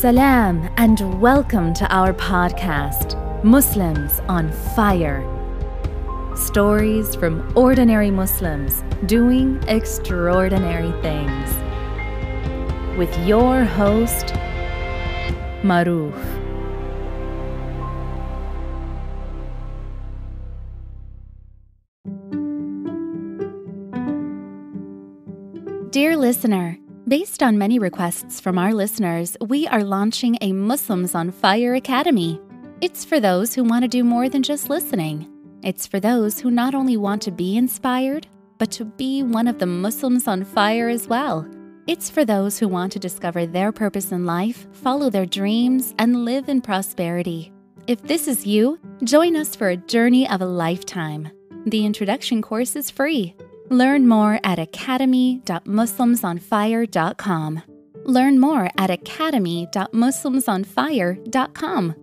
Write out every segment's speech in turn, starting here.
Salam and welcome to our podcast, Muslims on Fire. Stories from ordinary Muslims doing extraordinary things. With your host, Maruf. Dear listener, based on many requests from our listeners, we are launching a Muslims on Fire Academy. It's for those who want to do more than just listening. It's for those who not only want to be inspired, but to be one of the Muslims on fire as well. It's for those who want to discover their purpose in life, follow their dreams, and live in prosperity. If this is you, join us for a journey of a lifetime. The introduction course is free. Learn more at academy.muslimsonfire.com. Learn more at academy.muslimsonfire.com.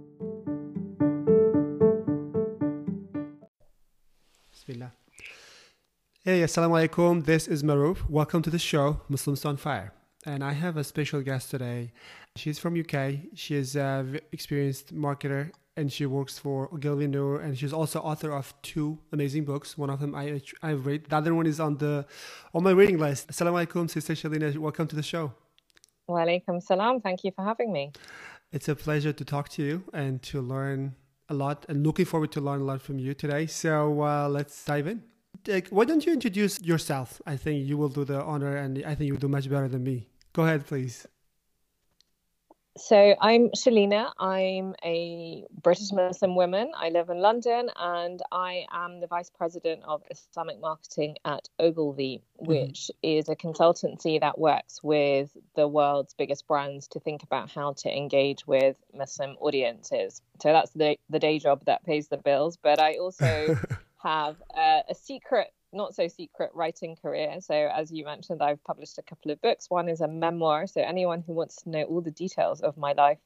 Hey, assalamu alaikum. This is Maruf. Welcome to the show, Muslims on Fire. And I have a special guest today. She's from UK. She is an experienced marketer and she works for Ogilvy Noor and she's also author of two amazing books. One of them I I've read. The other one is on the on my reading list. Assalamu alaikum, Sister Shelina. Welcome to the show. Wa alaikum salam. Thank you for having me. It's a pleasure to talk to you and to learn a lot and looking forward to learn a lot from you today. So uh, let's dive in. Why don't you introduce yourself? I think you will do the honor and I think you'll do much better than me. Go ahead, please. So I'm Shelina. I'm a British Muslim woman. I live in London and I am the Vice President of Islamic Marketing at Ogilvy, mm-hmm. which mm-hmm. is a consultancy that works with the world's biggest brands to think about how to engage with Muslim audiences. So that's the, the day job that pays the bills. But I also have a, a secret not so secret writing career. So, as you mentioned, I've published a couple of books. One is a memoir. So, anyone who wants to know all the details of my life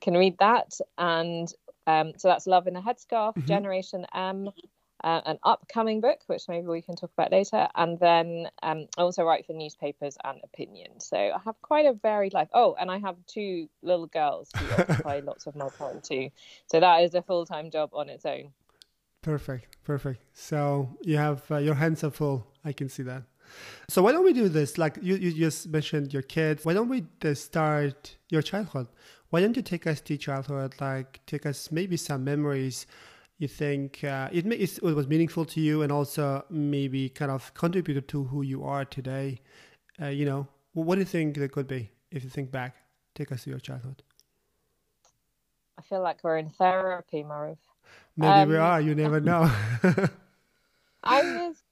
can read that. And um, so, that's Love in a Headscarf, mm-hmm. Generation M, uh, an upcoming book, which maybe we can talk about later. And then um, I also write for newspapers and opinion. So, I have quite a varied life. Oh, and I have two little girls who occupy lots of my time too. So, that is a full time job on its own. Perfect, perfect. So you have uh, your hands are full. I can see that. So why don't we do this? Like you, you just mentioned your kids. Why don't we start your childhood? Why don't you take us to childhood? Like take us maybe some memories you think uh, it, it was meaningful to you and also maybe kind of contributed to who you are today. Uh, you know, what do you think it could be if you think back? Take us to your childhood. I feel like we're in therapy, Maruf. Maybe um, we are. You never know. I was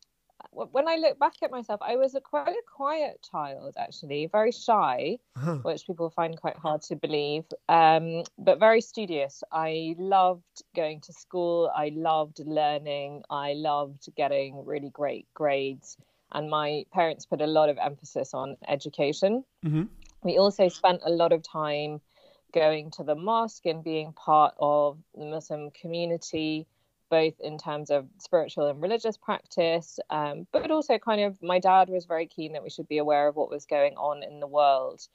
when I look back at myself, I was a quite a quiet child, actually, very shy, uh-huh. which people find quite hard to believe, um, but very studious. I loved going to school. I loved learning. I loved getting really great grades. And my parents put a lot of emphasis on education. Mm-hmm. We also spent a lot of time going to the mosque and being part of the Muslim community, both in terms of spiritual and religious practice, um, but also kind of my dad was very keen that we should be aware of what was going on in the world.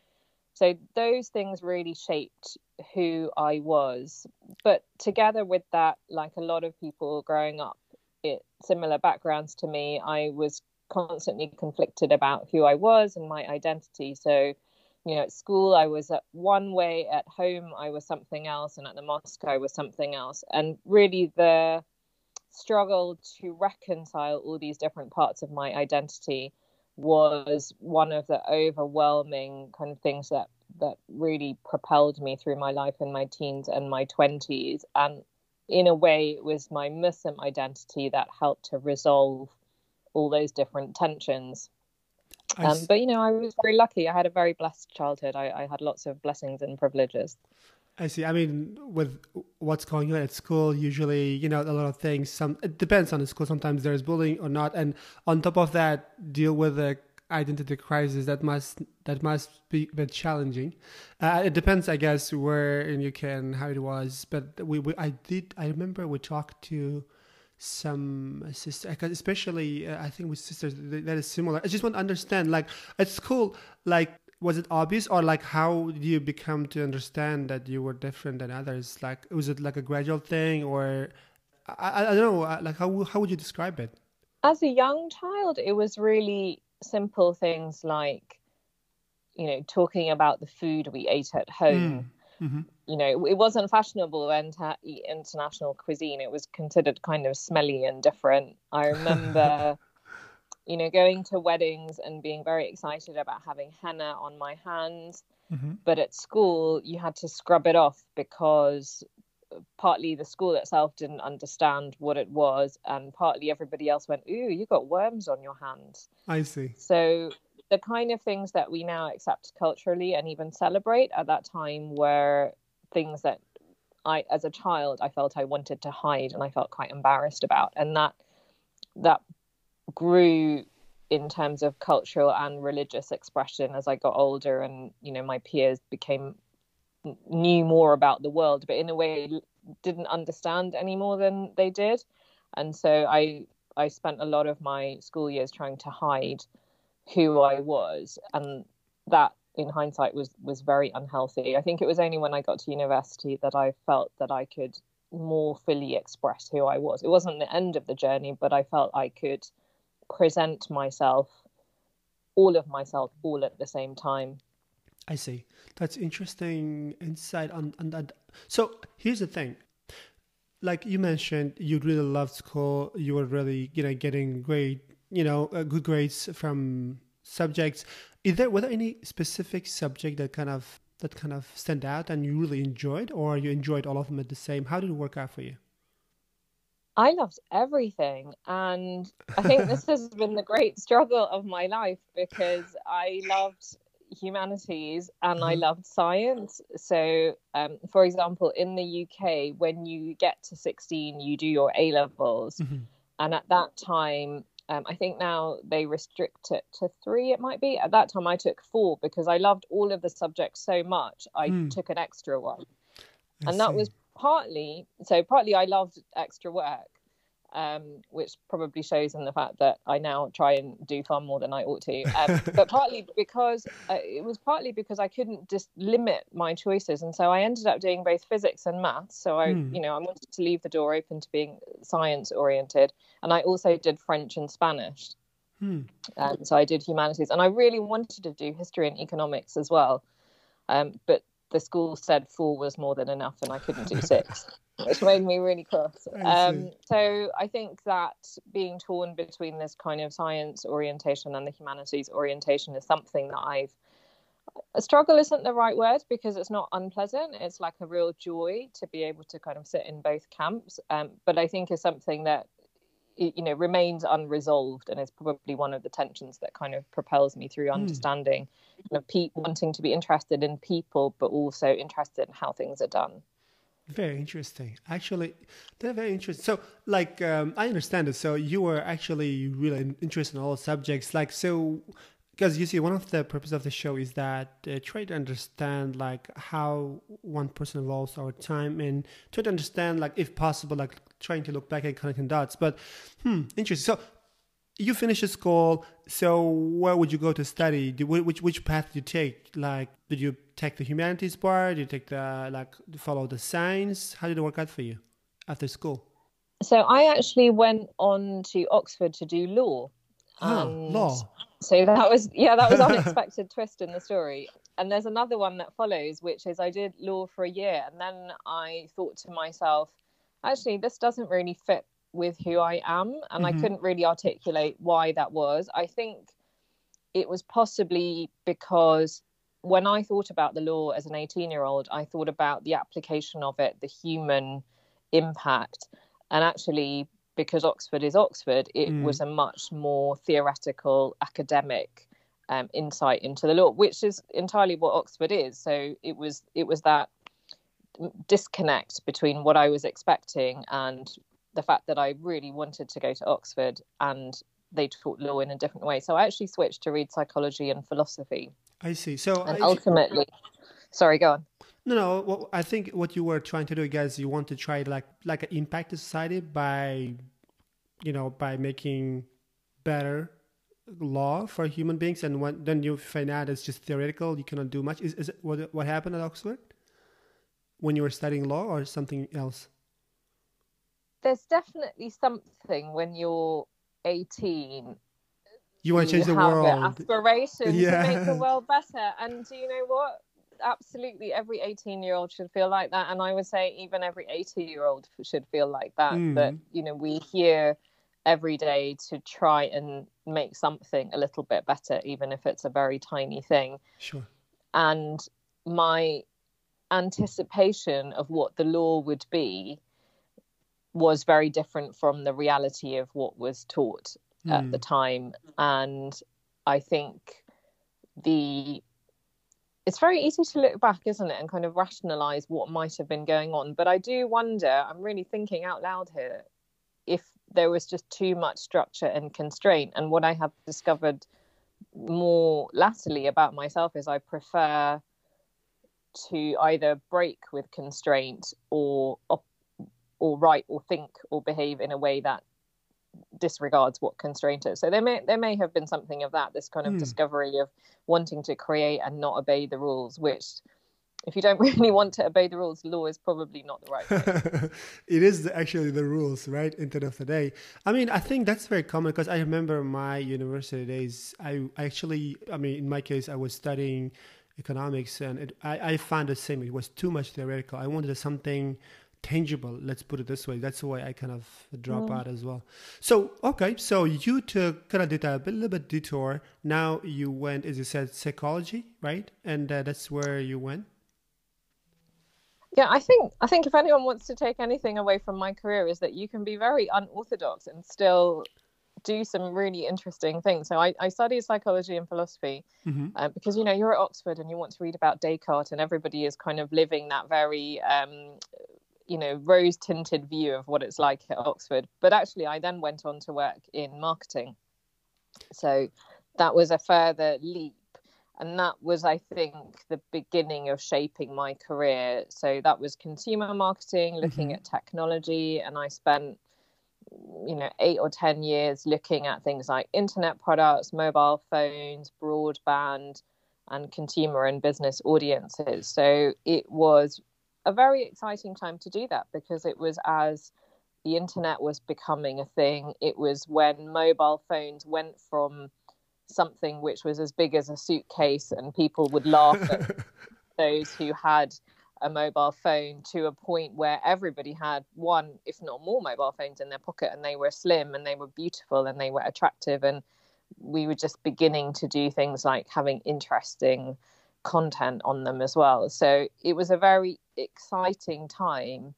So those things really shaped who I was. But together with that, like a lot of people growing up, it similar backgrounds to me, I was constantly conflicted about who I was and my identity. So you know, at school I was at one way, at home I was something else, and at the mosque I was something else. And really, the struggle to reconcile all these different parts of my identity was one of the overwhelming kind of things that that really propelled me through my life in my teens and my 20s and in a way it was my muslim identity that helped to resolve all those different tensions um, but you know, I was very lucky. I had a very blessed childhood. I, I had lots of blessings and privileges. I see. I mean, with what's going on at school, usually, you know, a lot of things. Some it depends on the school. Sometimes there's bullying or not, and on top of that, deal with the identity crisis that must that must be a bit challenging. Uh, it depends, I guess, where in UK and how it was. But we, we I did. I remember we talked to some sister especially uh, i think with sisters that is similar. I just want to understand like at school like was it obvious or like how did you become to understand that you were different than others? Like was it like a gradual thing or i, I don't know uh, like how, how would you describe it? As a young child it was really simple things like you know talking about the food we ate at home. Mm. Mm-hmm. you know it wasn't fashionable then to eat international cuisine it was considered kind of smelly and different i remember you know, going to weddings and being very excited about having henna on my hands. Mm-hmm. But at school, you had to scrub it off because partly the school itself didn't understand what it was, and partly everybody else went, Ooh, you got worms on your hands. I see. So the kind of things that we now accept culturally and even celebrate at that time were things that I, as a child, I felt I wanted to hide and I felt quite embarrassed about. And that that grew in terms of cultural and religious expression as I got older and you know my peers became knew more about the world but in a way didn't understand any more than they did and so I I spent a lot of my school years trying to hide who I was and that in hindsight was was very unhealthy I think it was only when I got to university that I felt that I could more fully express who I was it wasn't the end of the journey but I felt I could present myself, all of myself, all at the same time. I see. That's interesting insight on, on that. So here's the thing. Like you mentioned, you really loved school. You were really, you know, getting great, you know, uh, good grades from subjects. Is there were there any specific subject that kind of that kind of stand out and you really enjoyed, or you enjoyed all of them at the same? How did it work out for you? I loved everything. And I think this has been the great struggle of my life because I loved humanities and I mm-hmm. loved science. So, um, for example, in the UK, when you get to 16, you do your A levels. Mm-hmm. And at that time, um, I think now they restrict it to three, it might be. At that time, I took four because I loved all of the subjects so much. I mm. took an extra one. I and see. that was partly so partly I loved extra work, um, which probably shows in the fact that I now try and do far more than I ought to. Um, but partly because uh, it was partly because I couldn't just limit my choices, and so I ended up doing both physics and maths. So I, mm. you know, I wanted to leave the door open to being science oriented, and I also did French and Spanish. Hmm. Um, so I did humanities, and I really wanted to do history and economics as well. Um, but the school said four was more than enough and I couldn't do six, which made me really cross. Um, so I think that being torn between this kind of science orientation and the humanities orientation is something that I've. A struggle isn't the right word because it's not unpleasant. It's like a real joy to be able to kind of sit in both camps. Um, but I think is something that you know remains unresolved and is probably one of the tensions that kind of propels me through hmm. understanding mm. kind of pe- wanting to be interested in people but also interested in how things are done very interesting actually they're very interesting so like um, i understand it so you were actually really interested in all subjects like so because you see one of the purpose of the show is that uh, try to understand like how one person evolves over time and try to understand like if possible like trying to look back at connecting dots. But hmm interesting. So you finished school so where would you go to study? Which which path did you take? Like did you take the humanities part? Did you take the like follow the science? How did it work out for you after school? So i actually went on to oxford to do law. Oh, law so that was yeah that was unexpected twist in the story and there's another one that follows which is i did law for a year and then i thought to myself actually this doesn't really fit with who i am and mm-hmm. i couldn't really articulate why that was i think it was possibly because when i thought about the law as an 18 year old i thought about the application of it the human impact and actually because Oxford is Oxford, it mm. was a much more theoretical, academic um, insight into the law, which is entirely what Oxford is. So it was it was that disconnect between what I was expecting and the fact that I really wanted to go to Oxford and they taught law in a different way. So I actually switched to read psychology and philosophy. I see. So and I... ultimately, sorry, go on. No, no. Well, I think what you were trying to do, guys, you want to try like like impact the society by, you know, by making better law for human beings, and when, then you find out it's just theoretical. You cannot do much. Is is it what what happened at Oxford when you were studying law, or something else? There's definitely something when you're 18 you want to change the world aspiration yeah. to make the world better and do you know what absolutely every 18 year old should feel like that and i would say even every 80 year old should feel like that mm. that you know we hear every day to try and make something a little bit better even if it's a very tiny thing sure and my anticipation of what the law would be was very different from the reality of what was taught mm. at the hmm. time and i think the it's very easy to look back isn't it and kind of rationalize what might have been going on. But i do wonder i'm really thinking out loud here if there was just too much structure and constraint. And what i have discovered more latterly about myself is i prefer to either break with constraint or or write or think or behave in a way that disregards what constraint is. So there may there may have been something of that, this kind of mm. discovery of wanting to create and not obey the rules, which if you don't really want to obey the rules, law is probably not the right it is actually the rules, right? End of the day. I mean, I think that's very common because I remember my university days. I, I actually, I mean, in my case, I was studying economics and it, I, I found the same. It was too much theoretical. I wanted something tangible let's put it this way that's why i kind of drop mm. out as well so okay so you took kind of did a little bit detour now you went as you said psychology right and uh, that's where you went yeah i think i think if anyone wants to take anything away from my career is that you can be very unorthodox and still do some really interesting things. So I, I studied psychology and philosophy mm-hmm. uh, because you know you're at Oxford and you want to read about Descartes, and everybody is kind of living that very um, you know rose tinted view of what it's like at Oxford. But actually, I then went on to work in marketing, so that was a further leap, and that was, I think, the beginning of shaping my career. So that was consumer marketing, looking mm-hmm. at technology, and I spent you know eight or ten years looking at things like internet products mobile phones broadband and consumer and business audiences so it was a very exciting time to do that because it was as the internet was becoming a thing. It was when mobile phones went from something which was as big as a suitcase and people would laugh at those who had a mobile phone to a point where everybody had one, if not more, mobile phones in their pocket and they were slim and they were beautiful and they were attractive. And we were just beginning to do things like having interesting content on them as well. So it was a very exciting time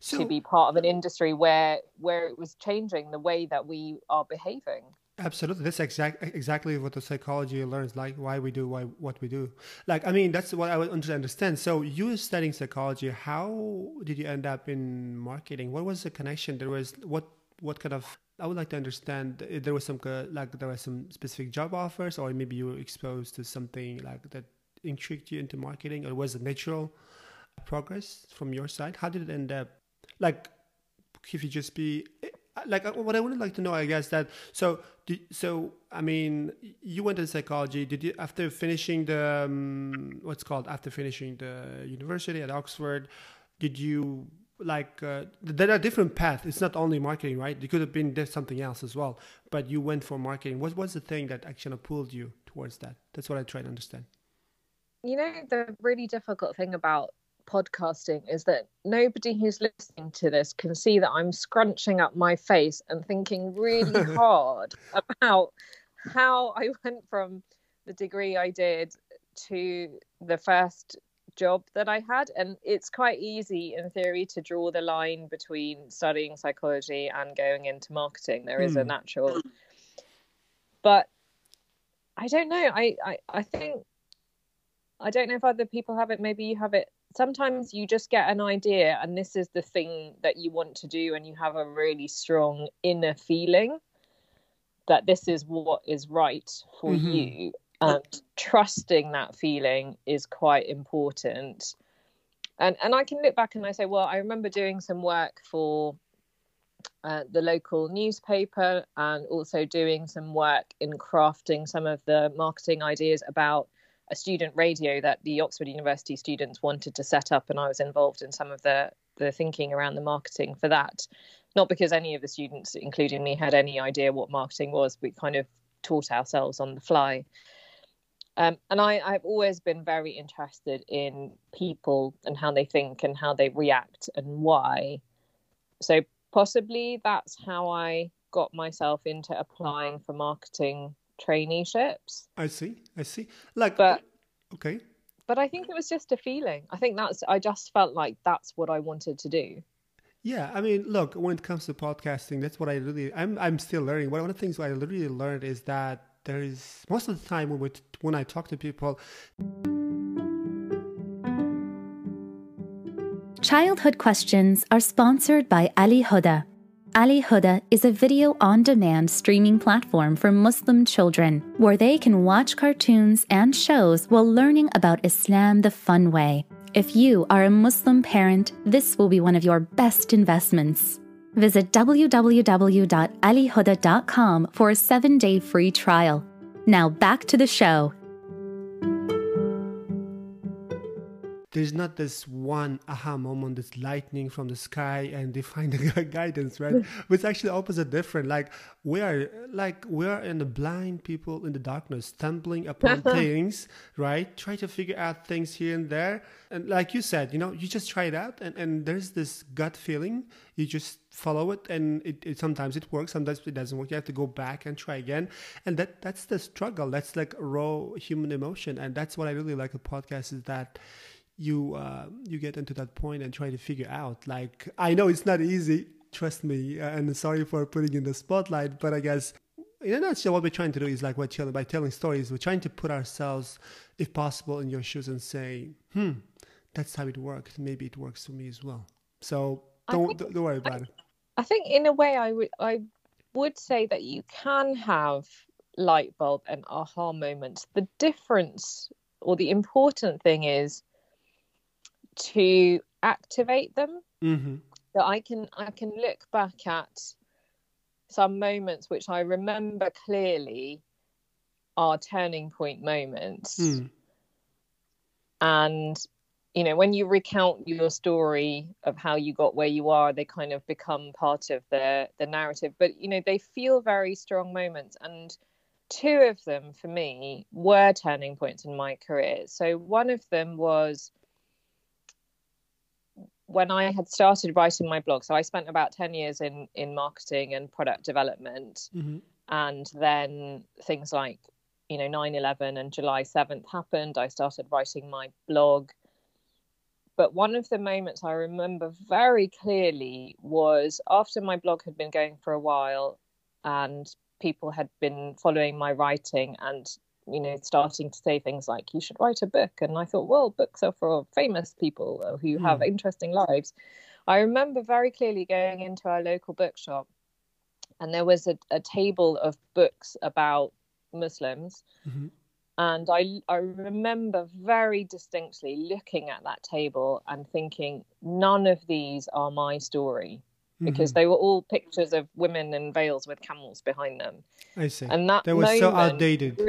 so, to be part of an industry where where it was changing the way that we are behaving. Absolutely, that's exact exactly what the psychology learns, like why we do why what we do. Like, I mean, that's what I want to understand. So, you studying psychology. How did you end up in marketing? What was the connection? There was what what kind of I would like to understand there was some like there were some specific job offers, or maybe you were exposed to something like that intrigued you into marketing, or was it natural progress from your side? How did it end up? Like, if you just be like what I would like to know, I guess that so so I mean you went to psychology. Did you after finishing the um, what's called after finishing the university at Oxford? Did you like uh, there are different paths. It's not only marketing, right? You could have been something else as well, but you went for marketing. What was the thing that actually pulled you towards that? That's what I try to understand you know the really difficult thing about podcasting is that nobody who's listening to this can see that I'm scrunching up my face and thinking really hard about how I went from the degree I did to the first job that I had. And it's quite easy in theory to draw the line between studying psychology and going into marketing. There is a hmm. natural. But I don't know. I, I, I think I don't know if other people have it. Maybe you have it. Sometimes you just get an idea, and this is the thing that you want to do, and you have a really strong inner feeling that this is what is right for mm-hmm. you. And trusting that feeling is quite important. And and I can look back and I say, well, I remember doing some work for uh, the local newspaper and also doing some work in crafting some of the marketing ideas about a student radio that the Oxford University students wanted to set up, and I was involved in some of the the thinking around the marketing for that. Not because any of the students, including me, had any idea what marketing was. We kind of taught ourselves on the fly. Um, and I, I've always been very interested in people and how they think and how they react and why. So possibly that's how I got myself into applying for marketing traineeships. I see. I see. Like, but okay. But I think it was just a feeling. I think that's. I just felt like that's what I wanted to do. Yeah, I mean, look, when it comes to podcasting, that's what I really. I'm. I'm still learning. One of the things I really learned is that there is most of the time when we, when I talk to people. Childhood Questions are sponsored by Ali Huda. Ali Huda is a video on demand streaming platform for Muslim children where they can watch cartoons and shows while learning about Islam the fun way. If you are a Muslim parent, this will be one of your best investments. Visit www.alihuda.com for a seven day free trial. Now back to the show. There's not this one aha moment, this lightning from the sky, and they find the guidance, right? But it's actually opposite different. Like we are, like we are in the blind people in the darkness, stumbling upon uh-huh. things, right? Try to figure out things here and there, and like you said, you know, you just try it out, and and there's this gut feeling. You just follow it, and it, it sometimes it works, sometimes it doesn't work. You have to go back and try again, and that that's the struggle. That's like raw human emotion, and that's what I really like. A podcast is that you uh, you get into that point and try to figure out. Like I know it's not easy, trust me, uh, and sorry for putting in the spotlight, but I guess in a nutshell, what we're trying to do is like what by telling stories, we're trying to put ourselves, if possible, in your shoes and say, hmm, that's how it works. Maybe it works for me as well. So don't think, don't worry about I, it. I think in a way, I would I would say that you can have light bulb and aha moments. The difference or the important thing is to activate them. Mm-hmm. That I can I can look back at some moments which I remember clearly are turning point moments. Mm. And you know, when you recount your story of how you got where you are, they kind of become part of the the narrative. But you know, they feel very strong moments and two of them for me were turning points in my career. So one of them was when I had started writing my blog, so I spent about 10 years in, in marketing and product development. Mm-hmm. And then things like, you know, 9 11 and July 7th happened. I started writing my blog. But one of the moments I remember very clearly was after my blog had been going for a while and people had been following my writing and you know, starting to say things like, you should write a book. And I thought, well, books are for famous people who have mm. interesting lives. I remember very clearly going into our local bookshop and there was a, a table of books about Muslims. Mm-hmm. And I, I remember very distinctly looking at that table and thinking, none of these are my story because mm-hmm. they were all pictures of women in veils with camels behind them. I see. And that they were moment, so outdated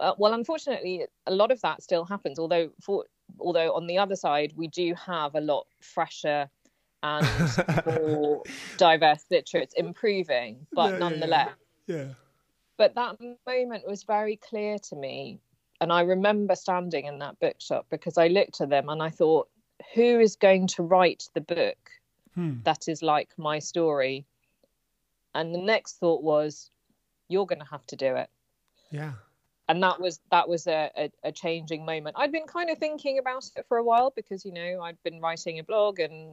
uh, well, unfortunately, a lot of that still happens. Although, for, although on the other side, we do have a lot fresher and more diverse literature. It's improving, but nonetheless. Yeah, yeah. But that moment was very clear to me, and I remember standing in that bookshop because I looked at them and I thought, who is going to write the book hmm. that is like my story? And the next thought was, you're going to have to do it. Yeah and that was that was a, a, a, changing moment i'd been kind of thinking about it for a while because you know i'd been writing a blog and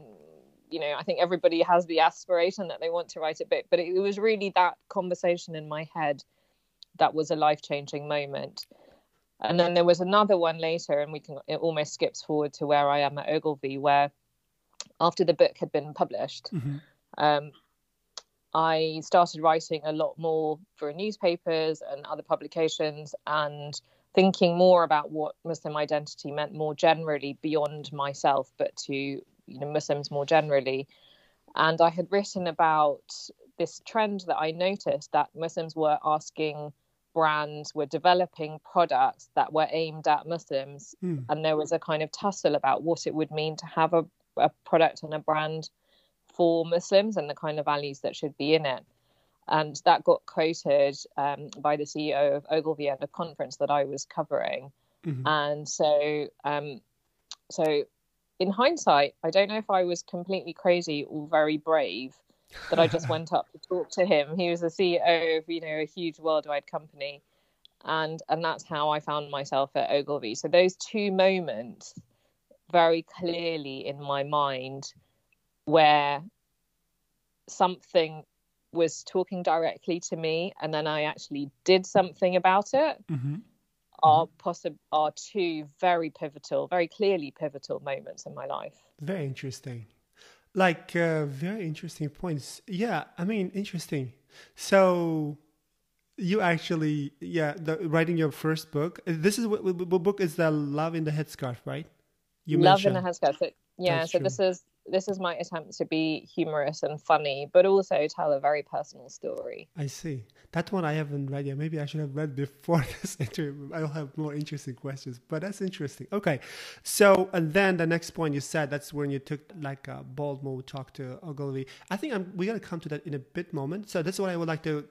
you know i think everybody has the aspiration that they want to write a bit but it, it was really that conversation in my head that was a life-changing moment and then there was another one later and we can it almost skips forward to where i am at ogilvy where after the book had been published mm-hmm. um, I started writing a lot more for newspapers and other publications and thinking more about what Muslim identity meant more generally beyond myself, but to you know Muslims more generally. And I had written about this trend that I noticed that Muslims were asking brands were developing products that were aimed at Muslims, mm. and there was a kind of tussle about what it would mean to have a, a product and a brand for Muslims and the kind of values that should be in it. And that got quoted um, by the CEO of Ogilvy at a conference that I was covering. Mm-hmm. And so, um, so in hindsight, I don't know if I was completely crazy or very brave that I just went up to talk to him. He was the CEO of you know a huge worldwide company, and and that's how I found myself at Ogilvy. So those two moments, very clearly in my mind, where something was talking directly to me, and then I actually did something about it. Mm-hmm. Are possible are two very pivotal, very clearly pivotal moments in my life. Very interesting like uh, very interesting points yeah i mean interesting so you actually yeah the, writing your first book this is what, what book is the love in the headscarf right you love mentioned. in the headscarf so, yeah That's so true. this is this is my attempt to be humorous and funny, but also tell a very personal story. I see. That one I haven't read yet. Maybe I should have read before this interview. I'll have more interesting questions, but that's interesting. Okay. So, and then the next point you said, that's when you took like a bold move talk to Ogilvy. I think I'm, we're going to come to that in a bit moment. So that's what I would like to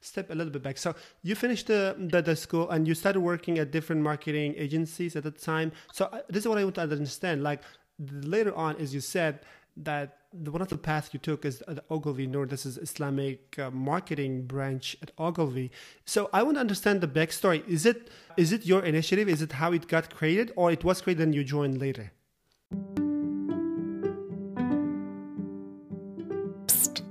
step a little bit back. So you finished the, the, the, school and you started working at different marketing agencies at the time. So uh, this is what I want to understand. Like later on, as you said, that the, one of the paths you took is at Ogilvy Noor. This is Islamic uh, marketing branch at Ogilvy. So I want to understand the backstory. Is it is it your initiative? Is it how it got created, or it was created and you joined later? Psst.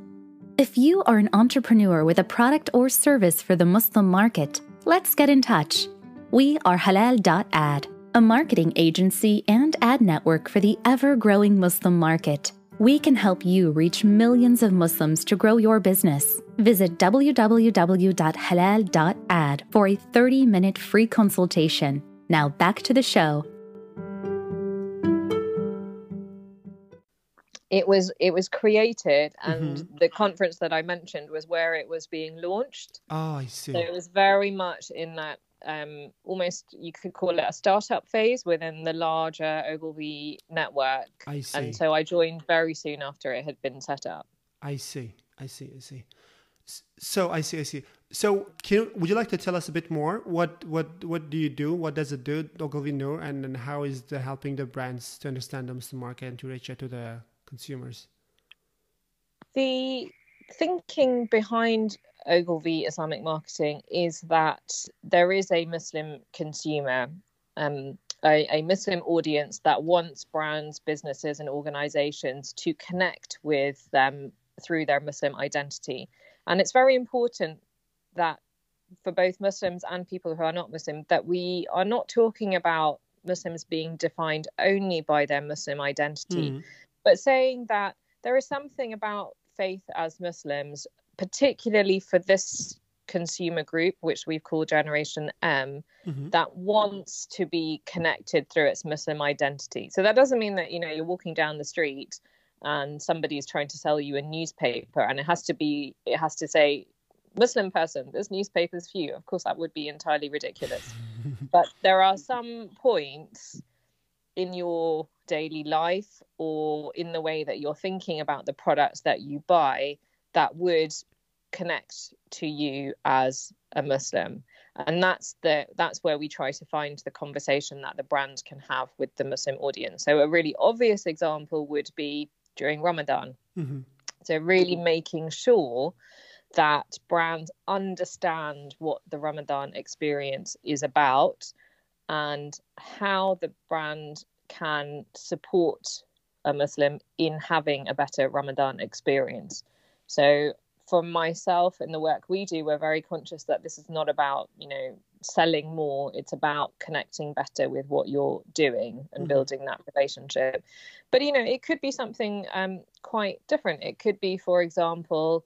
If you are an entrepreneur with a product or service for the Muslim market, let's get in touch. We are halal.ad a marketing agency and ad network for the ever growing Muslim market. We can help you reach millions of Muslims to grow your business. Visit www.halal.ad for a 30 minute free consultation. Now back to the show. It was it was created, and mm-hmm. the conference that I mentioned was where it was being launched. Oh, I see. So it was very much in that um, almost you could call it a startup phase within the larger Ogilvy network. I see. And so I joined very soon after it had been set up. I see. I see. I see. So I see. I see. So can, would you like to tell us a bit more? What what what do you do? What does it do, Ogilvy Noor, and, and how is it helping the brands to understand the Muslim market and to reach out to the consumers? The thinking behind Ogilvy Islamic Marketing is that there is a Muslim consumer, um, a, a, Muslim audience that wants brands, businesses, and organizations to connect with them through their Muslim identity. And it's very important that for both Muslims and people who are not Muslim, that we are not talking about Muslims being defined only by their Muslim identity, mm. but saying that there is something about faith as Muslims particularly for this consumer group, which we've called Generation M, mm-hmm. that wants to be connected through its Muslim identity. So that doesn't mean that you know you're walking down the street and somebody is trying to sell you a newspaper and it has to be it has to say Muslim person, this newspaper's for you. Of course, that would be entirely ridiculous. but there are some points in your daily life or in the way that you're thinking about the products that you buy that would connect to you as a Muslim. And that's the that's where we try to find the conversation that the brand can have with the Muslim audience. So a really obvious example would be during Ramadan. Mm-hmm. So really making sure that brands understand what the Ramadan experience is about and how the brand can support a Muslim in having a better Ramadan experience. So for myself and the work we do, we're very conscious that this is not about, you know, selling more. It's about connecting better with what you're doing and mm-hmm. building that relationship. But, you know, it could be something um, quite different. It could be, for example,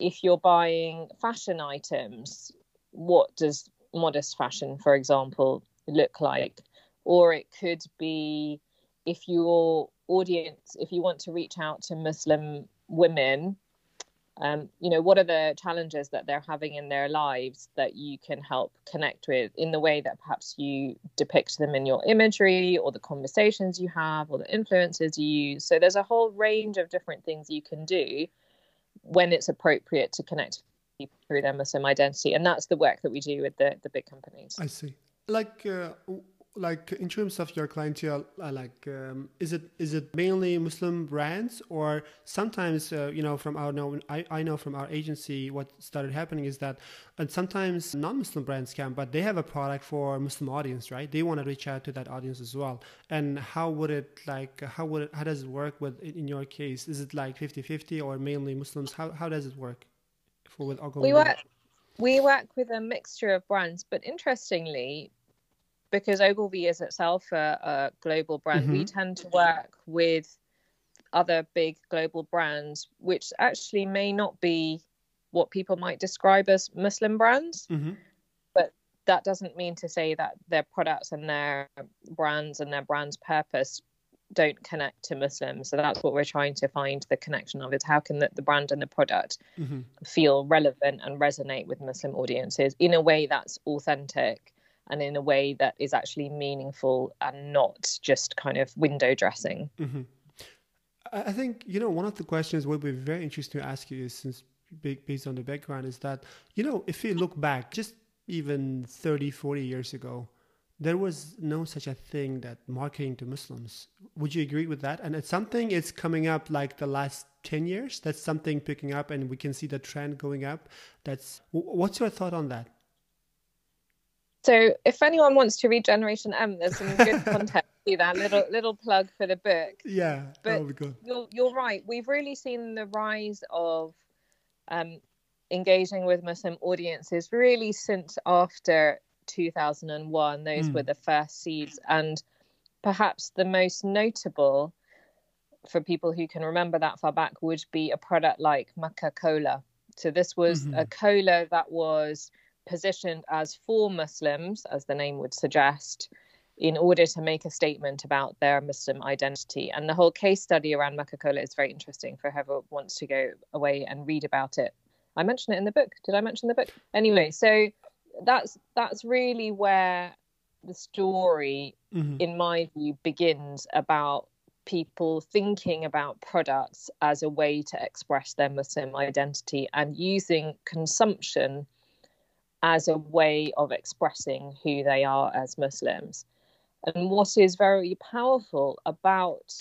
if you're buying fashion items, what does modest fashion, for example, look like? Or it could be if your audience, if you want to reach out to Muslim women, um, you know, what are the challenges that they're having in their lives that you can help connect with in the way that perhaps you depict them in your imagery or the conversations you have or the influences you use. So there's a whole range of different things you can do when it's appropriate to connect people through their Muslim identity. And that's the work that we do with the, the big companies. I see. Like, uh, like in terms of your clientele uh, like um, is it is it mainly muslim brands or sometimes uh, you know from our know I, I know from our agency what started happening is that and sometimes non-muslim brands can but they have a product for muslim audience right? They want to reach out to that audience as well. And how would it like how would it, how does it work with in your case? Is it like 50-50 or mainly muslims? How, how does it work for with we work we work with a mixture of brands but interestingly because Ogilvy is itself a, a global brand, mm-hmm. we tend to work with other big global brands, which actually may not be what people might describe as Muslim brands. Mm-hmm. But that doesn't mean to say that their products and their brands and their brand's purpose don't connect to Muslims. So that's what we're trying to find the connection of is how can the, the brand and the product mm-hmm. feel relevant and resonate with Muslim audiences in a way that's authentic and in a way that is actually meaningful and not just kind of window dressing. Mm-hmm. I think you know one of the questions will be very interesting to ask you is since based on the background is that you know if you look back just even 30 40 years ago there was no such a thing that marketing to muslims. Would you agree with that? And it's something it's coming up like the last 10 years? That's something picking up and we can see the trend going up? That's what's your thought on that so if anyone wants to read Generation M, there's some good content. See that little little plug for the book. Yeah, but you're you're right. We've really seen the rise of um, engaging with Muslim audiences really since after 2001. Those mm. were the first seeds, and perhaps the most notable for people who can remember that far back would be a product like Mecca Cola. So this was mm-hmm. a cola that was positioned as for Muslims, as the name would suggest, in order to make a statement about their Muslim identity. And the whole case study around Mecca Cola is very interesting for whoever wants to go away and read about it. I mentioned it in the book. Did I mention the book? Anyway, so that's that's really where the story, mm-hmm. in my view, begins about people thinking about products as a way to express their Muslim identity and using consumption as a way of expressing who they are as Muslims. And what is very powerful about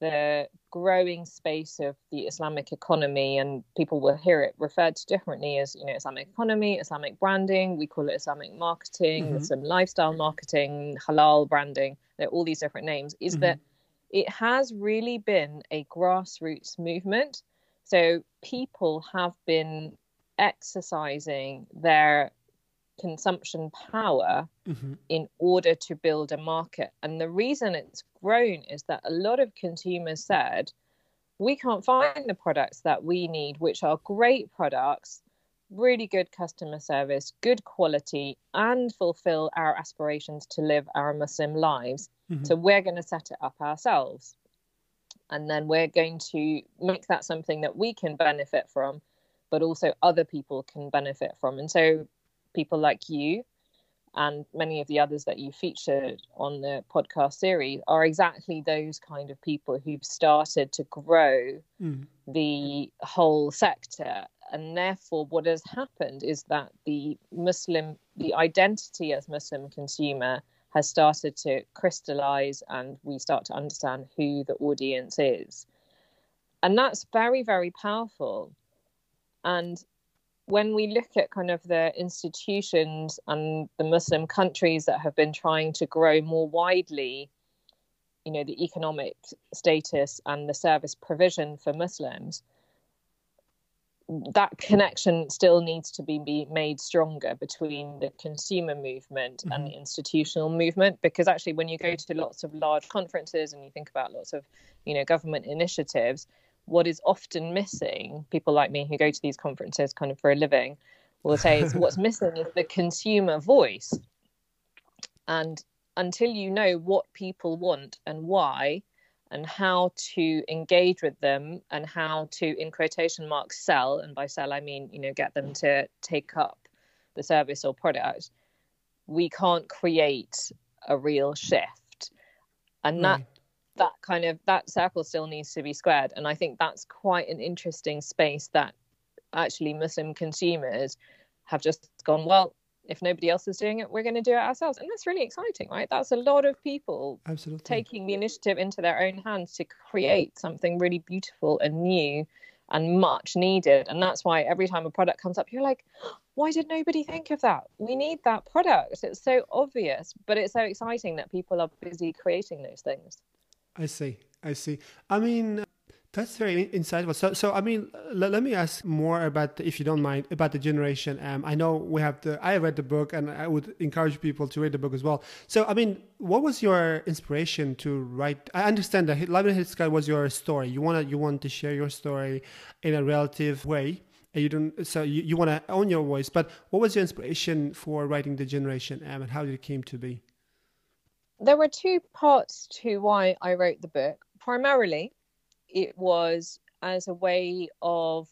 the growing space of the Islamic economy, and people will hear it referred to differently as you know Islamic economy, Islamic branding. We call it Islamic marketing, mm-hmm. Muslim lifestyle marketing, halal branding. There are all these different names. Is mm-hmm. that it has really been a grassroots movement. So people have been exercising their consumption power mm-hmm. in order to build a market. And the reason it's grown is that a lot of consumers said, we can't find the products that we need, which are great products, really good customer service, good quality, and fulfill our aspirations to live our Muslim lives. Mm-hmm. So we're going to set it up ourselves. And then we're going to make that something that we can benefit from but also other people can benefit from. And so people like you and many of the others that you featured on the podcast series are exactly those kind of people who've started to grow mm. the whole sector and therefore what has happened is that the muslim the identity as muslim consumer has started to crystallize and we start to understand who the audience is and that's very very powerful and when we look at kind of the institutions and the Muslim countries that have been trying to grow more widely, you know, the economic status and the service provision for Muslims, that connection still needs to be, be made stronger between the consumer movement mm-hmm. and the institutional movement because actually when you go to lots of large conferences and you think about lots of you know government initiatives what is often missing, people like me who go to these conferences kind of for a living will say is what's missing is the consumer voice. And until you know what people want and why and how to engage with them and how to in quotation marks sell and by sell i mean you know get them to take up the service or product we can't create a real shift and right. that that kind of that circle still needs to be squared and i think that's quite an interesting space that actually muslim consumers have just gone well if nobody else is doing it, we're going to do it ourselves. And that's really exciting, right? That's a lot of people Absolutely. taking the initiative into their own hands to create something really beautiful and new and much needed. And that's why every time a product comes up, you're like, why did nobody think of that? We need that product. It's so obvious, but it's so exciting that people are busy creating those things. I see. I see. I mean, that's very insightful. So, so I mean, let, let me ask more about, if you don't mind, about the generation. Um, I know we have the. I read the book, and I would encourage people to read the book as well. So, I mean, what was your inspiration to write? I understand that Live in Sky was your story. You want to you want to share your story in a relative way. And you don't. So you, you want to own your voice. But what was your inspiration for writing the generation, um, and how did it came to be? There were two parts to why I wrote the book. Primarily, it was as a way of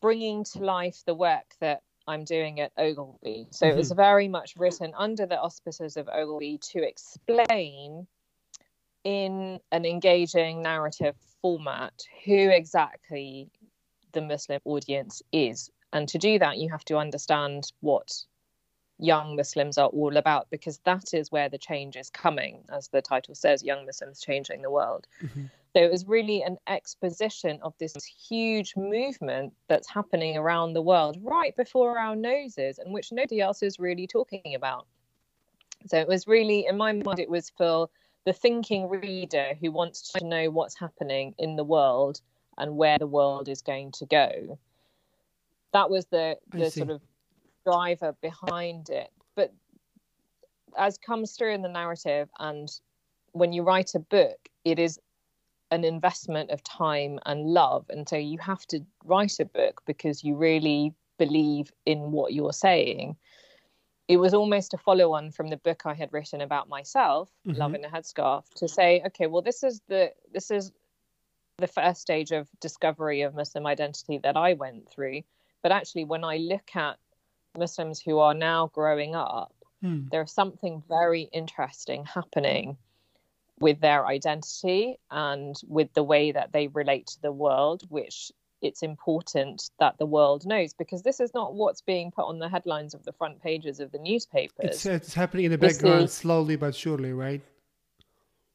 bringing to life the work that I'm doing at Ogilvy. So mm-hmm. it was mm-hmm. very much written under the auspices of Ogilvy to explain in an engaging narrative format who exactly the Muslim audience is. And to do that, you have to understand what young Muslims are all about because that is where the change is coming, as the title says, Young Muslims Changing the World. Mm-hmm. So it was really an exposition of this huge movement that's happening around the world right before our noses and which nobody else is really talking about. So it was really, in my mind, it was for the thinking reader who wants to know what's happening in the world and where the world is going to go. That was the, the sort of driver behind it. But as comes through in the narrative, and when you write a book, it is an investment of time and love. And so you have to write a book because you really believe in what you're saying. It was almost a follow on from the book I had written about myself, mm-hmm. Love in a Headscarf, to say, okay, well, this is the this is the first stage of discovery of Muslim identity that I went through. But actually, when I look at Muslims who are now growing up, mm. there's something very interesting happening with their identity and with the way that they relate to the world, which it's important that the world knows because this is not what's being put on the headlines of the front pages of the newspapers. It's, it's happening in the background is, slowly but surely, right?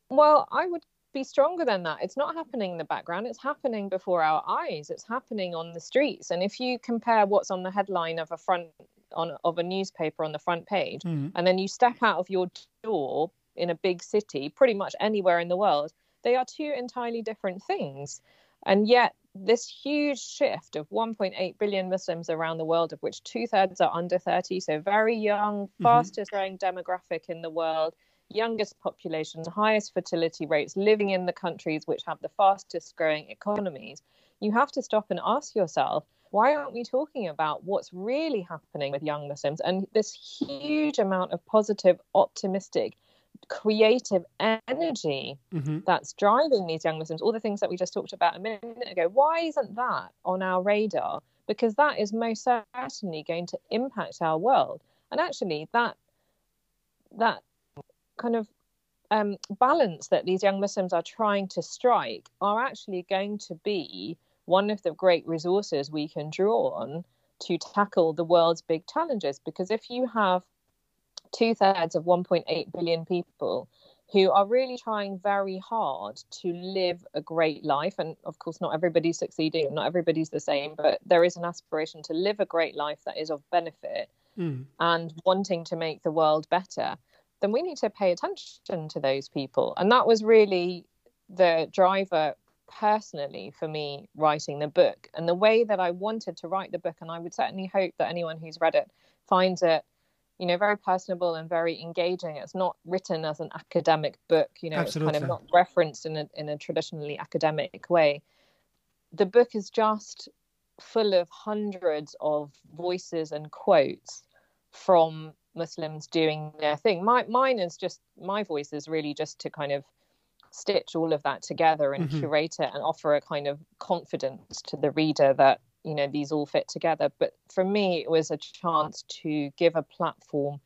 Well, I would be stronger than that. It's not happening in the background, it's happening before our eyes, it's happening on the streets. And if you compare what's on the headline of a front on of a newspaper on the front page mm. and then you step out of your door in a big city, pretty much anywhere in the world, they are two entirely different things. And yet, this huge shift of 1.8 billion Muslims around the world, of which two thirds are under 30, so very young, mm-hmm. fastest growing demographic in the world, youngest population, highest fertility rates, living in the countries which have the fastest growing economies, you have to stop and ask yourself why aren't we talking about what's really happening with young Muslims and this huge amount of positive, optimistic, creative energy mm-hmm. that's driving these young Muslims, all the things that we just talked about a minute ago, why isn't that on our radar? Because that is most certainly going to impact our world. And actually, that that kind of um, balance that these young Muslims are trying to strike are actually going to be one of the great resources we can draw on to tackle the world's big challenges. Because if you have two thirds of 1.8 billion people who are really trying very hard to live a great life. And of course, not everybody's succeeding, not everybody's the same, but there is an aspiration to live a great life that is of benefit mm. and wanting to make the world better. Then we need to pay attention to those people. And that was really the driver personally for me writing the book and the way that I wanted to write the book. And I would certainly hope that anyone who's read it finds it you know, very personable and very engaging. It's not written as an academic book, you know, Absolutely. it's kind of not referenced in a, in a traditionally academic way. The book is just full of hundreds of voices and quotes from Muslims doing their thing. My mine is just my voice is really just to kind of stitch all of that together and mm-hmm. curate it and offer a kind of confidence to the reader that you know these all fit together. But for me, it was a chance to give a platform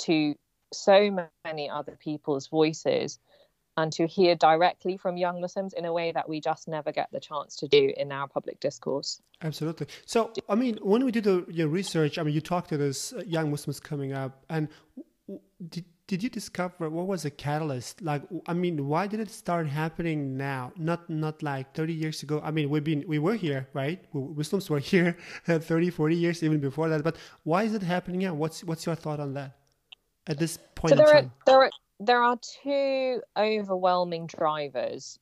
to so many other people's voices and to hear directly from young Muslims in a way that we just never get the chance to do in our public discourse. Absolutely. So, I mean, when we did the, your research, I mean, you talked to those uh, young Muslims coming up, and did, did you discover what was the catalyst? Like, I mean, why did it start happening now? Not not like 30 years ago. I mean, we've been we were here, right? Muslims were here 30, 40 years even before that. But why is it happening now? What's what's your thought on that at this point? So there are there are there are two overwhelming drivers.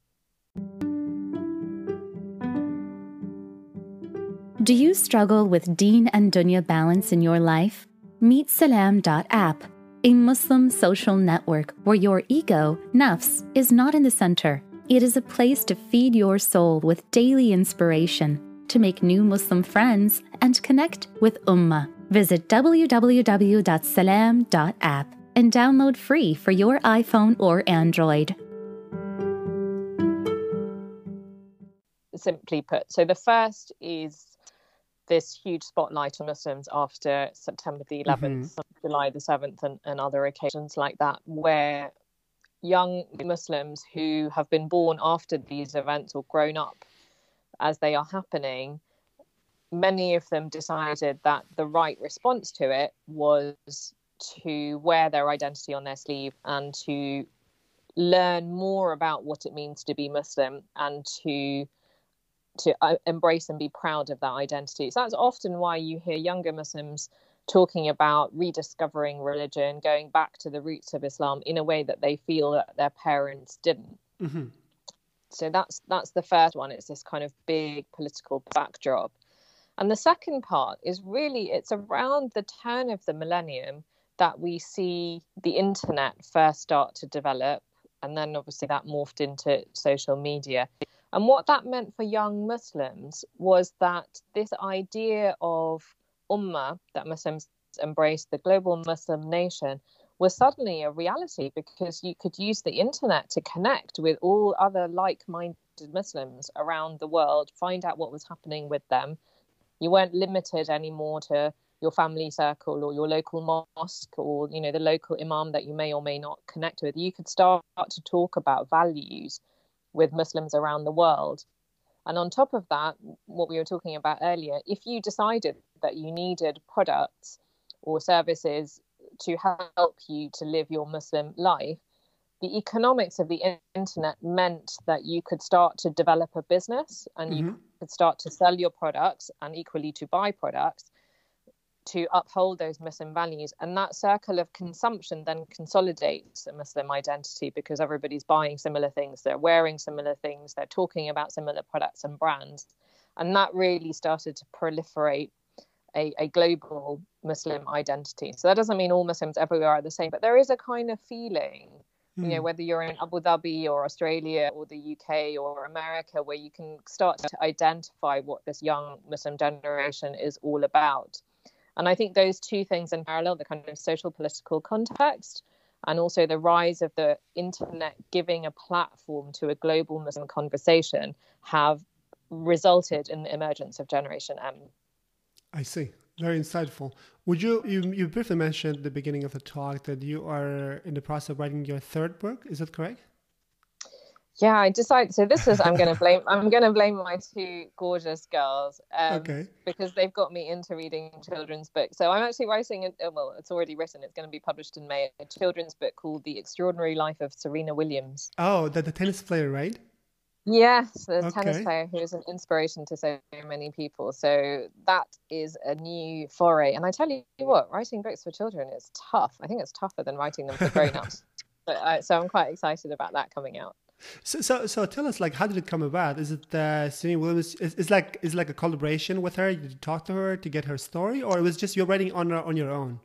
Do you struggle with Deen and Dunya balance in your life? Meet Salam.app, a Muslim social network where your ego, nafs, is not in the center. It is a place to feed your soul with daily inspiration, to make new Muslim friends, and connect with Ummah. Visit www.salam.app and download free for your iPhone or Android. Simply put, so the first is this huge spotlight on Muslims after September the 11th, mm-hmm. July the 7th, and, and other occasions like that, where young Muslims who have been born after these events or grown up as they are happening, many of them decided that the right response to it was to wear their identity on their sleeve and to learn more about what it means to be Muslim and to to uh, embrace and be proud of that identity. So that's often why you hear younger Muslims talking about rediscovering religion, going back to the roots of Islam in a way that they feel that their parents didn't. Mm-hmm. So that's that's the first one. It's this kind of big political backdrop. And the second part is really it's around the turn of the millennium that we see the internet first start to develop, and then obviously that morphed into social media. And what that meant for young Muslims was that this idea of ummah, that Muslims embraced, the global Muslim nation, was suddenly a reality because you could use the internet to connect with all other like minded Muslims around the world, find out what was happening with them. You weren't limited anymore to your family circle or your local mosque or you know the local imam that you may or may not connect with you could start to talk about values with muslims around the world and on top of that what we were talking about earlier if you decided that you needed products or services to help you to live your muslim life the economics of the internet meant that you could start to develop a business and mm-hmm. you could start to sell your products and equally to buy products to uphold those Muslim values. And that circle of consumption then consolidates a Muslim identity because everybody's buying similar things, they're wearing similar things, they're talking about similar products and brands. And that really started to proliferate a, a global Muslim identity. So that doesn't mean all Muslims everywhere are the same, but there is a kind of feeling you know hmm. whether you're in abu dhabi or australia or the uk or america where you can start to identify what this young muslim generation is all about and I think those two things in parallel, the kind of social political context and also the rise of the internet giving a platform to a global Muslim conversation, have resulted in the emergence of Generation M. I see. Very insightful. Would you, you, you briefly mentioned at the beginning of the talk that you are in the process of writing your third book. Is that correct? Yeah, I decided. So this is I'm going to blame. I'm going to blame my two gorgeous girls. Um, okay. Because they've got me into reading children's books. So I'm actually writing. A, well, it's already written. It's going to be published in May. A children's book called The Extraordinary Life of Serena Williams. Oh, the, the tennis player, right? Yes, the okay. tennis player who is an inspiration to so many people. So that is a new foray. And I tell you what, writing books for children is tough. I think it's tougher than writing them for grown-ups. but I, so I'm quite excited about that coming out. So, so, so tell us, like, how did it come about? Is it uh, Serena Williams? Is, is like is like a collaboration with her? Did you talk to her to get her story, or it was just you're writing on on your own?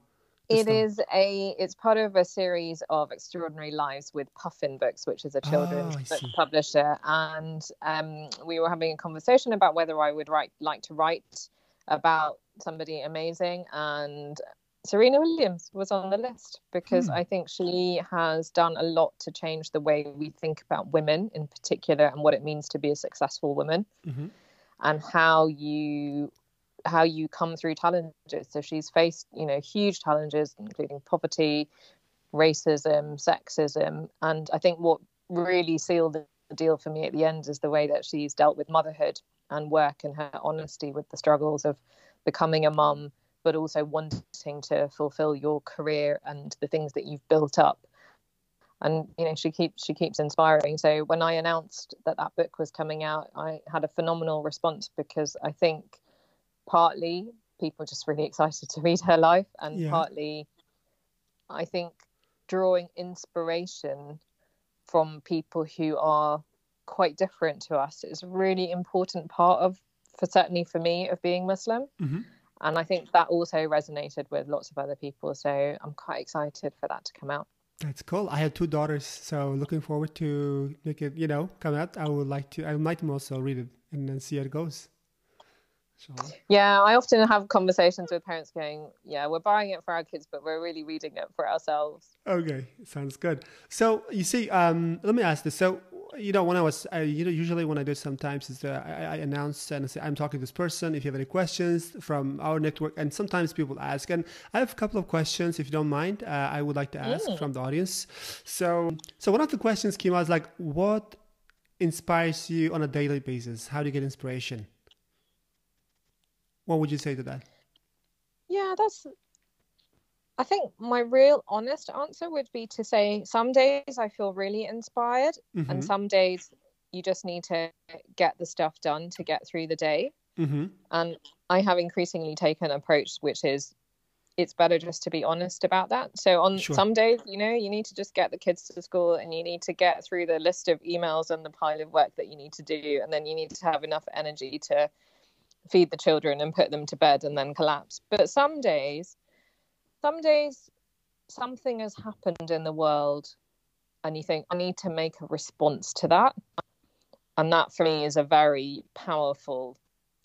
It is a. It's part of a series of extraordinary lives with Puffin Books, which is a children's oh, book publisher, and um, we were having a conversation about whether I would write like to write about somebody amazing, and Serena Williams was on the list because hmm. I think she has done a lot to change the way we think about women in particular and what it means to be a successful woman mm-hmm. and how you how you come through challenges. So she's faced, you know, huge challenges including poverty, racism, sexism, and I think what really sealed the deal for me at the end is the way that she's dealt with motherhood and work and her honesty with the struggles of becoming a mum but also wanting to fulfill your career and the things that you've built up. And you know she keeps she keeps inspiring. So when i announced that that book was coming out i had a phenomenal response because i think partly people just really excited to read her life and yeah. partly i think drawing inspiration from people who are quite different to us is a really important part of for certainly for me of being muslim. Mm-hmm and I think that also resonated with lots of other people. So I'm quite excited for that to come out. That's cool. I have two daughters, so looking forward to make it, you know, come out. I would like to. I might also read it and then see how it goes. Yeah, I often have conversations with parents going, "Yeah, we're buying it for our kids, but we're really reading it for ourselves." Okay, sounds good. So you see, um, let me ask this. So you know, when I was, I, you know, usually when I do it sometimes is uh, I, I, announce and I say, I'm talking to this person. If you have any questions from our network, and sometimes people ask, and I have a couple of questions, if you don't mind, uh, I would like to ask mm. from the audience. So, so one of the questions came out like, what inspires you on a daily basis? How do you get inspiration? What would you say to that? Yeah, that's I think my real honest answer would be to say some days I feel really inspired, mm-hmm. and some days you just need to get the stuff done to get through the day. Mm-hmm. And I have increasingly taken an approach which is it's better just to be honest about that. So on sure. some days, you know, you need to just get the kids to school and you need to get through the list of emails and the pile of work that you need to do, and then you need to have enough energy to feed the children and put them to bed and then collapse. But some days some days something has happened in the world and you think, I need to make a response to that. And that for me is a very powerful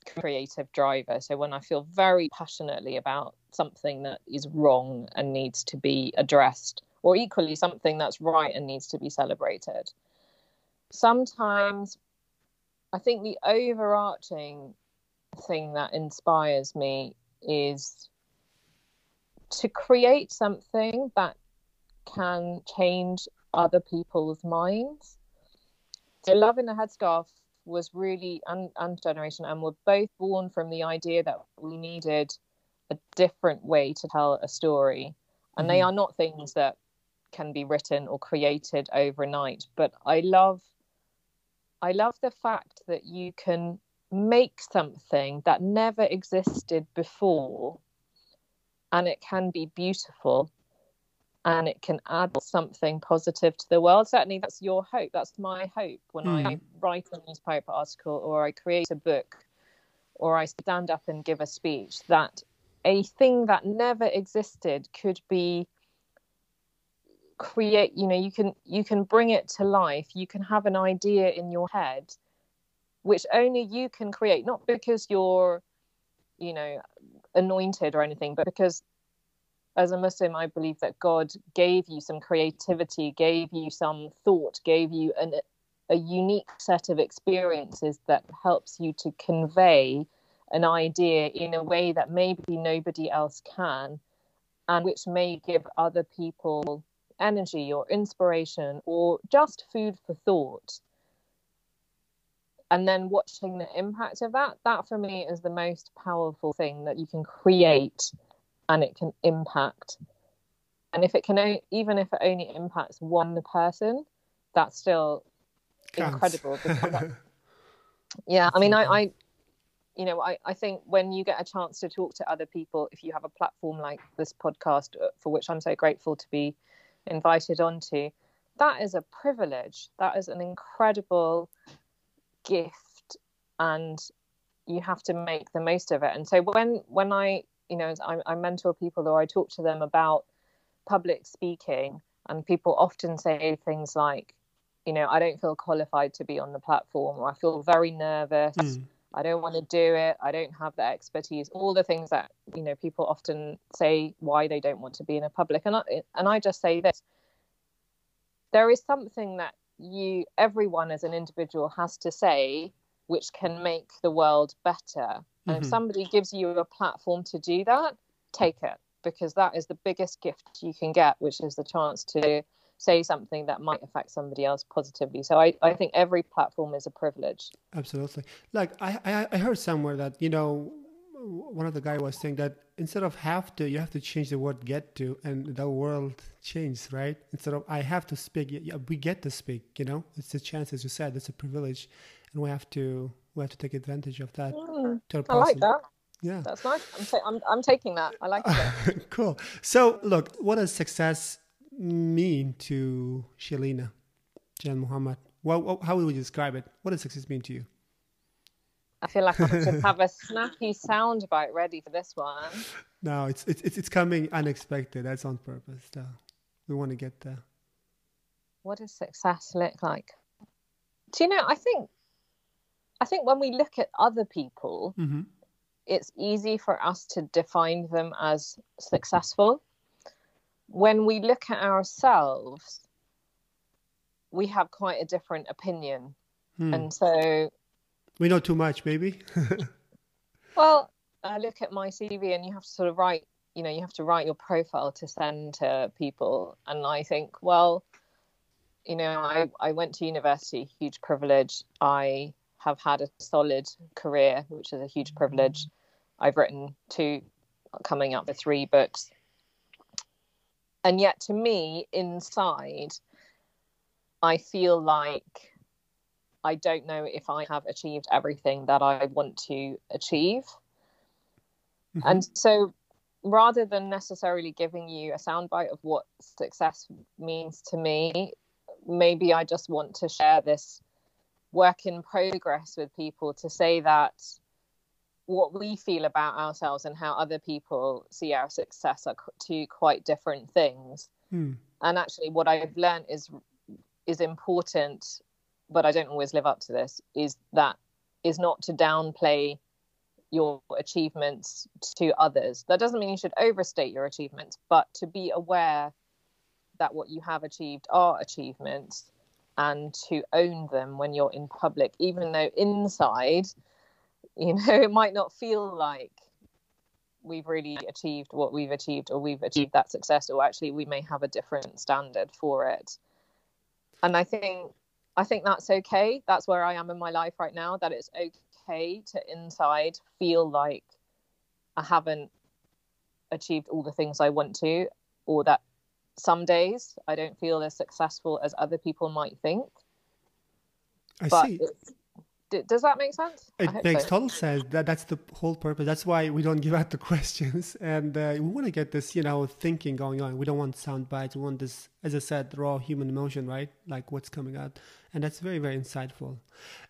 creative driver. So when I feel very passionately about something that is wrong and needs to be addressed, or equally something that's right and needs to be celebrated. Sometimes I think the overarching thing that inspires me is to create something that can change other people's minds. So, Love in a Headscarf was really, and, and Generation M were both born from the idea that we needed a different way to tell a story. And mm-hmm. they are not things that can be written or created overnight. But I love, I love the fact that you can make something that never existed before and it can be beautiful and it can add something positive to the world. Certainly, that's your hope. That's my hope when mm. I write a newspaper article or I create a book or I stand up and give a speech that a thing that never existed could be create you know you can you can bring it to life you can have an idea in your head which only you can create not because you're you know anointed or anything, but because as a Muslim, I believe that God gave you some creativity, gave you some thought, gave you an, a unique set of experiences that helps you to convey an idea in a way that maybe nobody else can, and which may give other people energy or inspiration or just food for thought and then watching the impact of that that for me is the most powerful thing that you can create and it can impact and if it can even if it only impacts one person that's still Counts. incredible yeah i mean I, I you know I, I think when you get a chance to talk to other people if you have a platform like this podcast uh, for which i'm so grateful to be invited onto that is a privilege that is an incredible gift and you have to make the most of it and so when when i you know I, I mentor people or i talk to them about public speaking and people often say things like you know i don't feel qualified to be on the platform or i feel very nervous mm. I don't want to do it. I don't have the expertise. All the things that you know people often say why they don't want to be in a public, and I, and I just say this: there is something that you, everyone as an individual, has to say, which can make the world better. Mm-hmm. And if mm-hmm. somebody gives you a platform to do that, take it because that is the biggest gift you can get, which is the chance to say something that might affect somebody else positively. So I, I think every platform is a privilege. Absolutely. Like I, I, I heard somewhere that, you know, one of the guy was saying that instead of have to, you have to change the word get to, and the world changes, right? Instead of I have to speak, we get to speak. You know, it's a chance, as you said, it's a privilege, and we have to we have to take advantage of that. Mm, I like that. Yeah, that's nice. I'm, ta- I'm, I'm taking that. I like it. cool. So, look, what does success mean to Shelina, Jan Muhammad? Well, how would you describe it? What does success mean to you? I feel like I should have a snappy soundbite ready for this one. No, it's it's it's coming unexpected. That's on purpose. So we want to get there. What does success look like? Do you know? I think I think when we look at other people, mm-hmm. it's easy for us to define them as successful. When we look at ourselves, we have quite a different opinion. Hmm. And so we know too much, maybe. well, I look at my CV, and you have to sort of write. You know, you have to write your profile to send to people, and I think, well, you know, I I went to university, huge privilege. I have had a solid career, which is a huge privilege. I've written two, coming up with three books. And yet, to me, inside, I feel like I don't know if I have achieved everything that I want to achieve. Mm-hmm. And so rather than necessarily giving you a soundbite of what success means to me, maybe I just want to share this work in progress with people to say that what we feel about ourselves and how other people see our success are two quite different things. Hmm. And actually, what I've learned is is important but I don't always live up to this, is that is not to downplay your achievements to others. That doesn't mean you should overstate your achievements, but to be aware that what you have achieved are achievements and to own them when you're in public, even though inside, you know, it might not feel like we've really achieved what we've achieved or we've achieved that success, or actually we may have a different standard for it. And I think I think that's okay. That's where I am in my life right now. That it's okay to inside feel like I haven't achieved all the things I want to, or that some days I don't feel as successful as other people might think. I but see does that make sense? It makes so. total sense. That that's the whole purpose. That's why we don't give out the questions, and uh, we want to get this, you know, thinking going on. We don't want sound bites. We want this, as I said, raw human emotion, right? Like what's coming out, and that's very very insightful.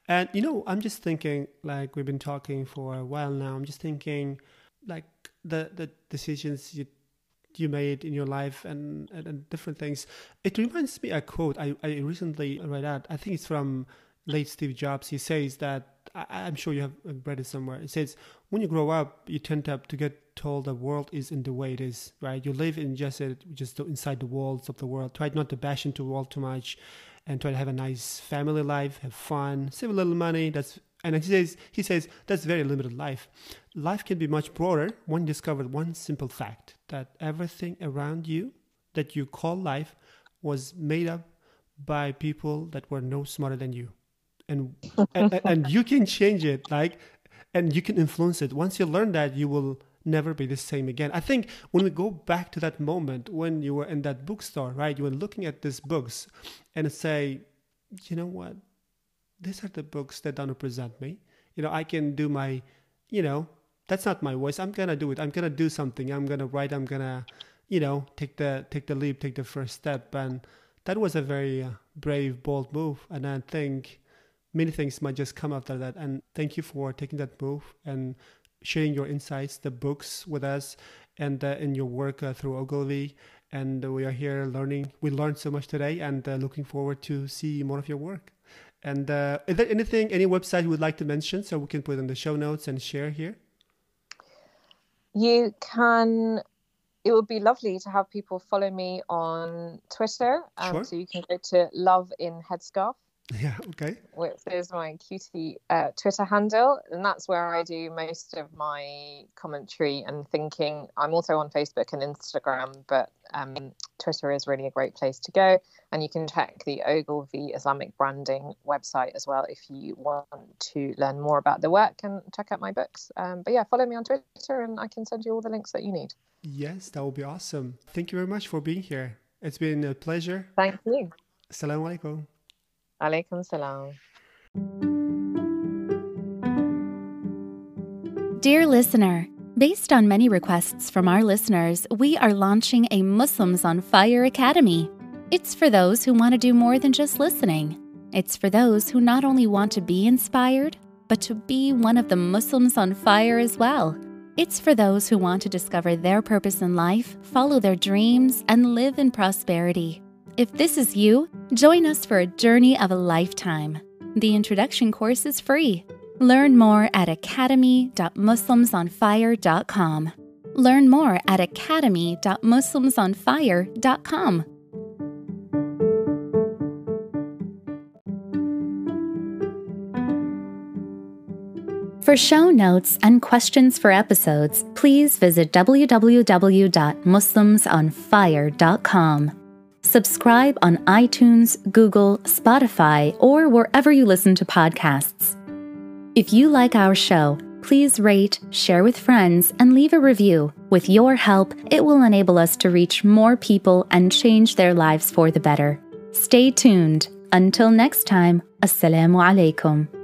And you know, I'm just thinking, like we've been talking for a while now. I'm just thinking, like the the decisions you you made in your life and, and, and different things. It reminds me a quote I, I recently read out. I think it's from late Steve Jobs, he says that I, am sure you have uh, read it somewhere. It says when you grow up, you tend to, to get told the world is in the way it is, right? You live in just just inside the walls of the world. Try not to bash into the world too much, and try to have a nice family life, have fun, save a little money. That's and he says he says that's very limited life. Life can be much broader when you discover one simple fact that everything around you that you call life was made up by people that were no smarter than you and, and and you can change it like and you can influence it. Once you learn that you will never be the same again. I think when we go back to that moment when you were in that bookstore right you were looking at these books and say you know what? These are the books that don't represent me. You know i can do my you know that's not my voice. I'm gonna do it. I'm gonna do something. I'm gonna write. I'm gonna you know take the take the leap take the first step. And that was a very uh, brave bold move. And i think many things might just come after that. And thank you for taking that move and sharing your insights, the books with us, and uh, in your work uh, through Ogilvy. And we are here learning. We learned so much today, and uh, looking forward to see more of your work. And uh, is there anything, any website you would like to mention so we can put in the show notes and share here? You can. It would be lovely to have people follow me on Twitter. Um, Sure. So you can go to Love in Headscarf, Yeah, okay. which is my cutie uh, Twitter handle, and that's where I do most of my commentary and thinking. I'm also on Facebook and Instagram, but um, Twitter is really a great place to go. And you can check the Ogilvy Islamic Branding website as well if you want to learn more about the work and check out my books. Um, but yeah, follow me on Twitter, and I can send you all the links that you need. Yes, that would be awesome. Thank you very much for being here. It's been a pleasure. Thank you. Assalamu alaikum. Alaikum salam. Dear listener, based on many requests from our listeners, we are launching a Muslims on Fire Academy. It's for those who want to do more than just listening. It's for those who not only want to be inspired, but to be one of the Muslims on fire as well. It's for those who want to discover their purpose in life, follow their dreams, and live in prosperity. If this is you, join us for a journey of a lifetime. The introduction course is free. Learn more at academy.muslimsonfire.com. Learn more at academy.muslimsonfire.com. For show notes and questions for episodes, please visit www.muslimsonfire.com. Subscribe on iTunes, Google, Spotify, or wherever you listen to podcasts. If you like our show, please rate, share with friends, and leave a review. With your help, it will enable us to reach more people and change their lives for the better. Stay tuned. Until next time, Assalamu alaikum.